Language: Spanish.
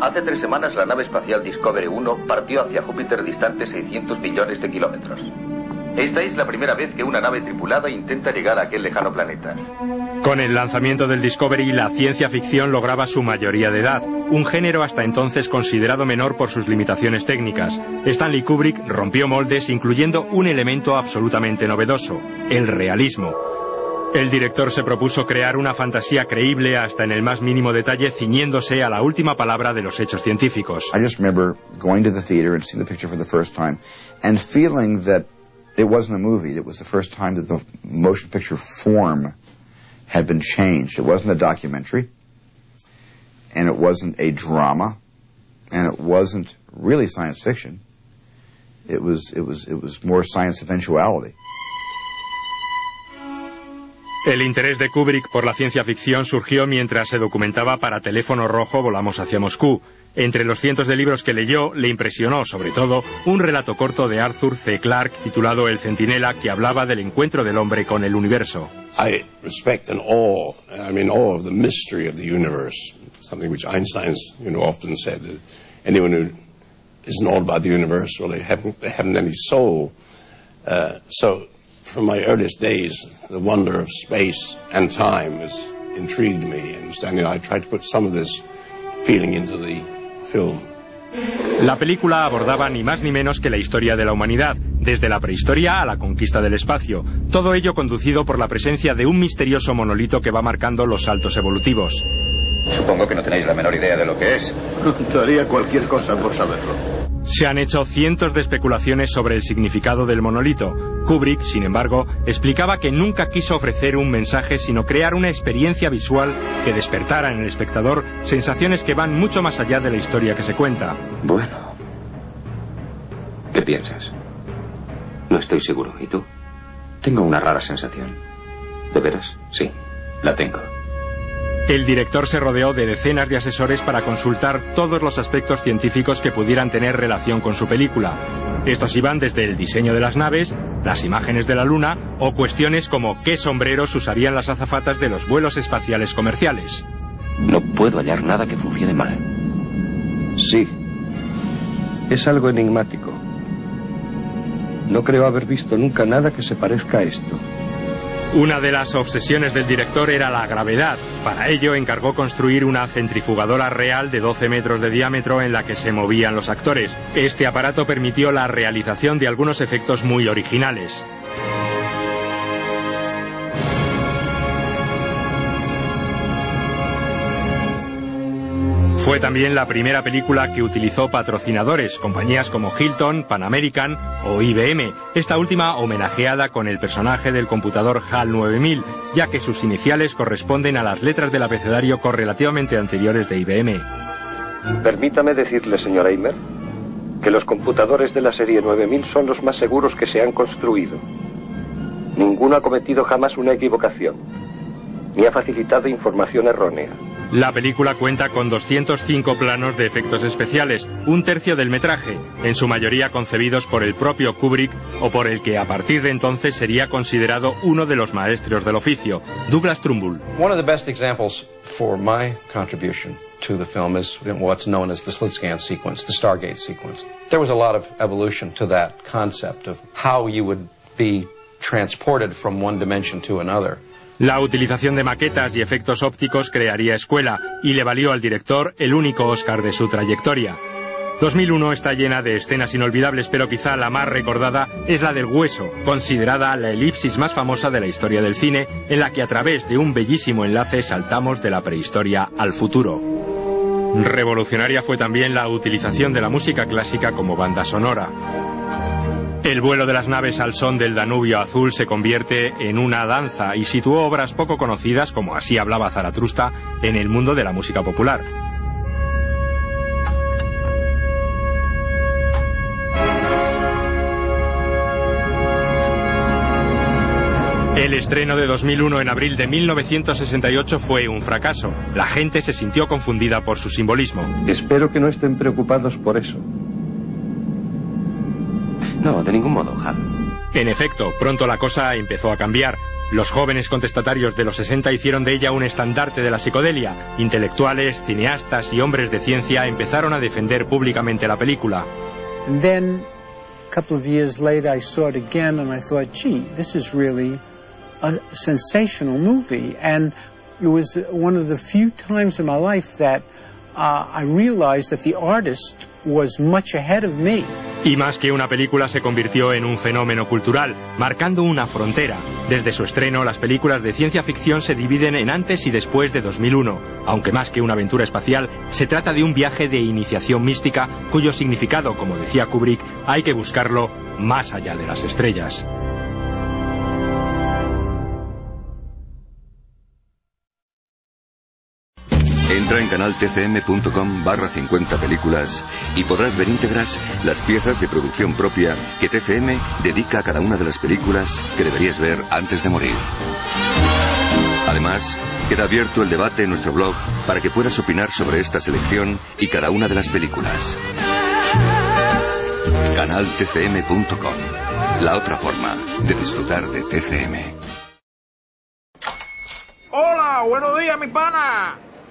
Hace tres semanas la nave espacial Discovery 1 partió hacia Júpiter distante 600 millones de kilómetros. Esta es la primera vez que una nave tripulada intenta llegar a aquel lejano planeta. Con el lanzamiento del Discovery, la ciencia ficción lograba su mayoría de edad, un género hasta entonces considerado menor por sus limitaciones técnicas. Stanley Kubrick rompió moldes incluyendo un elemento absolutamente novedoso, el realismo. El director se propuso crear una fantasía creíble hasta en el más mínimo detalle, ciñéndose a la última palabra de los hechos científicos. It wasn't a movie. It was the first time that the motion picture form had been changed. It wasn't a documentary, and it wasn't a drama, and it wasn't really science fiction. It was, it was, it was more science eventuality. El interés de Kubrick por la ciencia ficción surgió mientras se documentaba para Teléfono Rojo Volamos hacia Moscú. Entre los cientos de libros que leyó, le impresionó, sobre todo, un relato corto de Arthur C. Clarke titulado El Centinela, que hablaba del encuentro del hombre con el universo. I respect and awe, I mean, awe of the mystery of the universe, something which Einstein's, you know, often said that anyone who isn't awed by the universe, well, they haven't any soul. Uh, so, from my earliest days, the wonder of space and time has intrigued me, and Stanley and I tried to put some of this feeling into the film. La película abordaba ni más ni menos que la historia de la humanidad, desde la prehistoria a la conquista del espacio, todo ello conducido por la presencia de un misterioso monolito que va marcando los saltos evolutivos. Supongo que no tenéis la menor idea de lo que es. Daría cualquier cosa por saberlo. Se han hecho cientos de especulaciones sobre el significado del monolito. Kubrick, sin embargo, explicaba que nunca quiso ofrecer un mensaje, sino crear una experiencia visual que despertara en el espectador sensaciones que van mucho más allá de la historia que se cuenta. Bueno. ¿Qué piensas? No estoy seguro. ¿Y tú? Tengo una rara sensación. ¿De veras? Sí, la tengo. El director se rodeó de decenas de asesores para consultar todos los aspectos científicos que pudieran tener relación con su película. Estos iban desde el diseño de las naves, las imágenes de la Luna o cuestiones como qué sombreros usarían las azafatas de los vuelos espaciales comerciales. No puedo hallar nada que funcione mal. Sí. Es algo enigmático. No creo haber visto nunca nada que se parezca a esto. Una de las obsesiones del director era la gravedad. Para ello encargó construir una centrifugadora real de 12 metros de diámetro en la que se movían los actores. Este aparato permitió la realización de algunos efectos muy originales. Fue también la primera película que utilizó patrocinadores, compañías como Hilton, Pan American o IBM, esta última homenajeada con el personaje del computador HAL 9000, ya que sus iniciales corresponden a las letras del abecedario correlativamente anteriores de IBM. Permítame decirle, señor Eimer, que los computadores de la serie 9000 son los más seguros que se han construido. Ninguno ha cometido jamás una equivocación, ni ha facilitado información errónea. La película cuenta con 205 planos de efectos especiales, un tercio del metraje, en su mayoría concebidos por el propio Kubrick o por el que a partir de entonces sería considerado uno de los maestros del oficio, Douglas Trumbull. One of the best examples for my contribution to the film is what's known as the slit scan sequence, the Stargate sequence. There was a lot of evolution to that concept of how you would be transported from one dimension to another. La utilización de maquetas y efectos ópticos crearía escuela y le valió al director el único Oscar de su trayectoria. 2001 está llena de escenas inolvidables, pero quizá la más recordada es la del hueso, considerada la elipsis más famosa de la historia del cine, en la que a través de un bellísimo enlace saltamos de la prehistoria al futuro. Revolucionaria fue también la utilización de la música clásica como banda sonora. El vuelo de las naves al son del Danubio azul se convierte en una danza y situó obras poco conocidas, como así hablaba Zaratrusta, en el mundo de la música popular. El estreno de 2001 en abril de 1968 fue un fracaso. La gente se sintió confundida por su simbolismo. Espero que no estén preocupados por eso. No, de ningún modo, Hal. En efecto, pronto la cosa empezó a cambiar. Los jóvenes contestatarios de los 60 hicieron de ella un estandarte de la psicodelia. Intelectuales, cineastas y hombres de ciencia empezaron a defender públicamente la película. And then, a couple of years later, I saw it again and I thought, gee, this is really a sensational movie. And it was one of the few times in my life that uh, I realized that the artist was much ahead of me. Y más que una película se convirtió en un fenómeno cultural, marcando una frontera. Desde su estreno, las películas de ciencia ficción se dividen en antes y después de 2001. Aunque más que una aventura espacial, se trata de un viaje de iniciación mística cuyo significado, como decía Kubrick, hay que buscarlo más allá de las estrellas. Entra en canaltcm.com barra 50 películas y podrás ver íntegras las piezas de producción propia que TCM dedica a cada una de las películas que deberías ver antes de morir. Además, queda abierto el debate en nuestro blog para que puedas opinar sobre esta selección y cada una de las películas. Canaltcm.com La otra forma de disfrutar de TCM. Hola, buenos días, mi pana.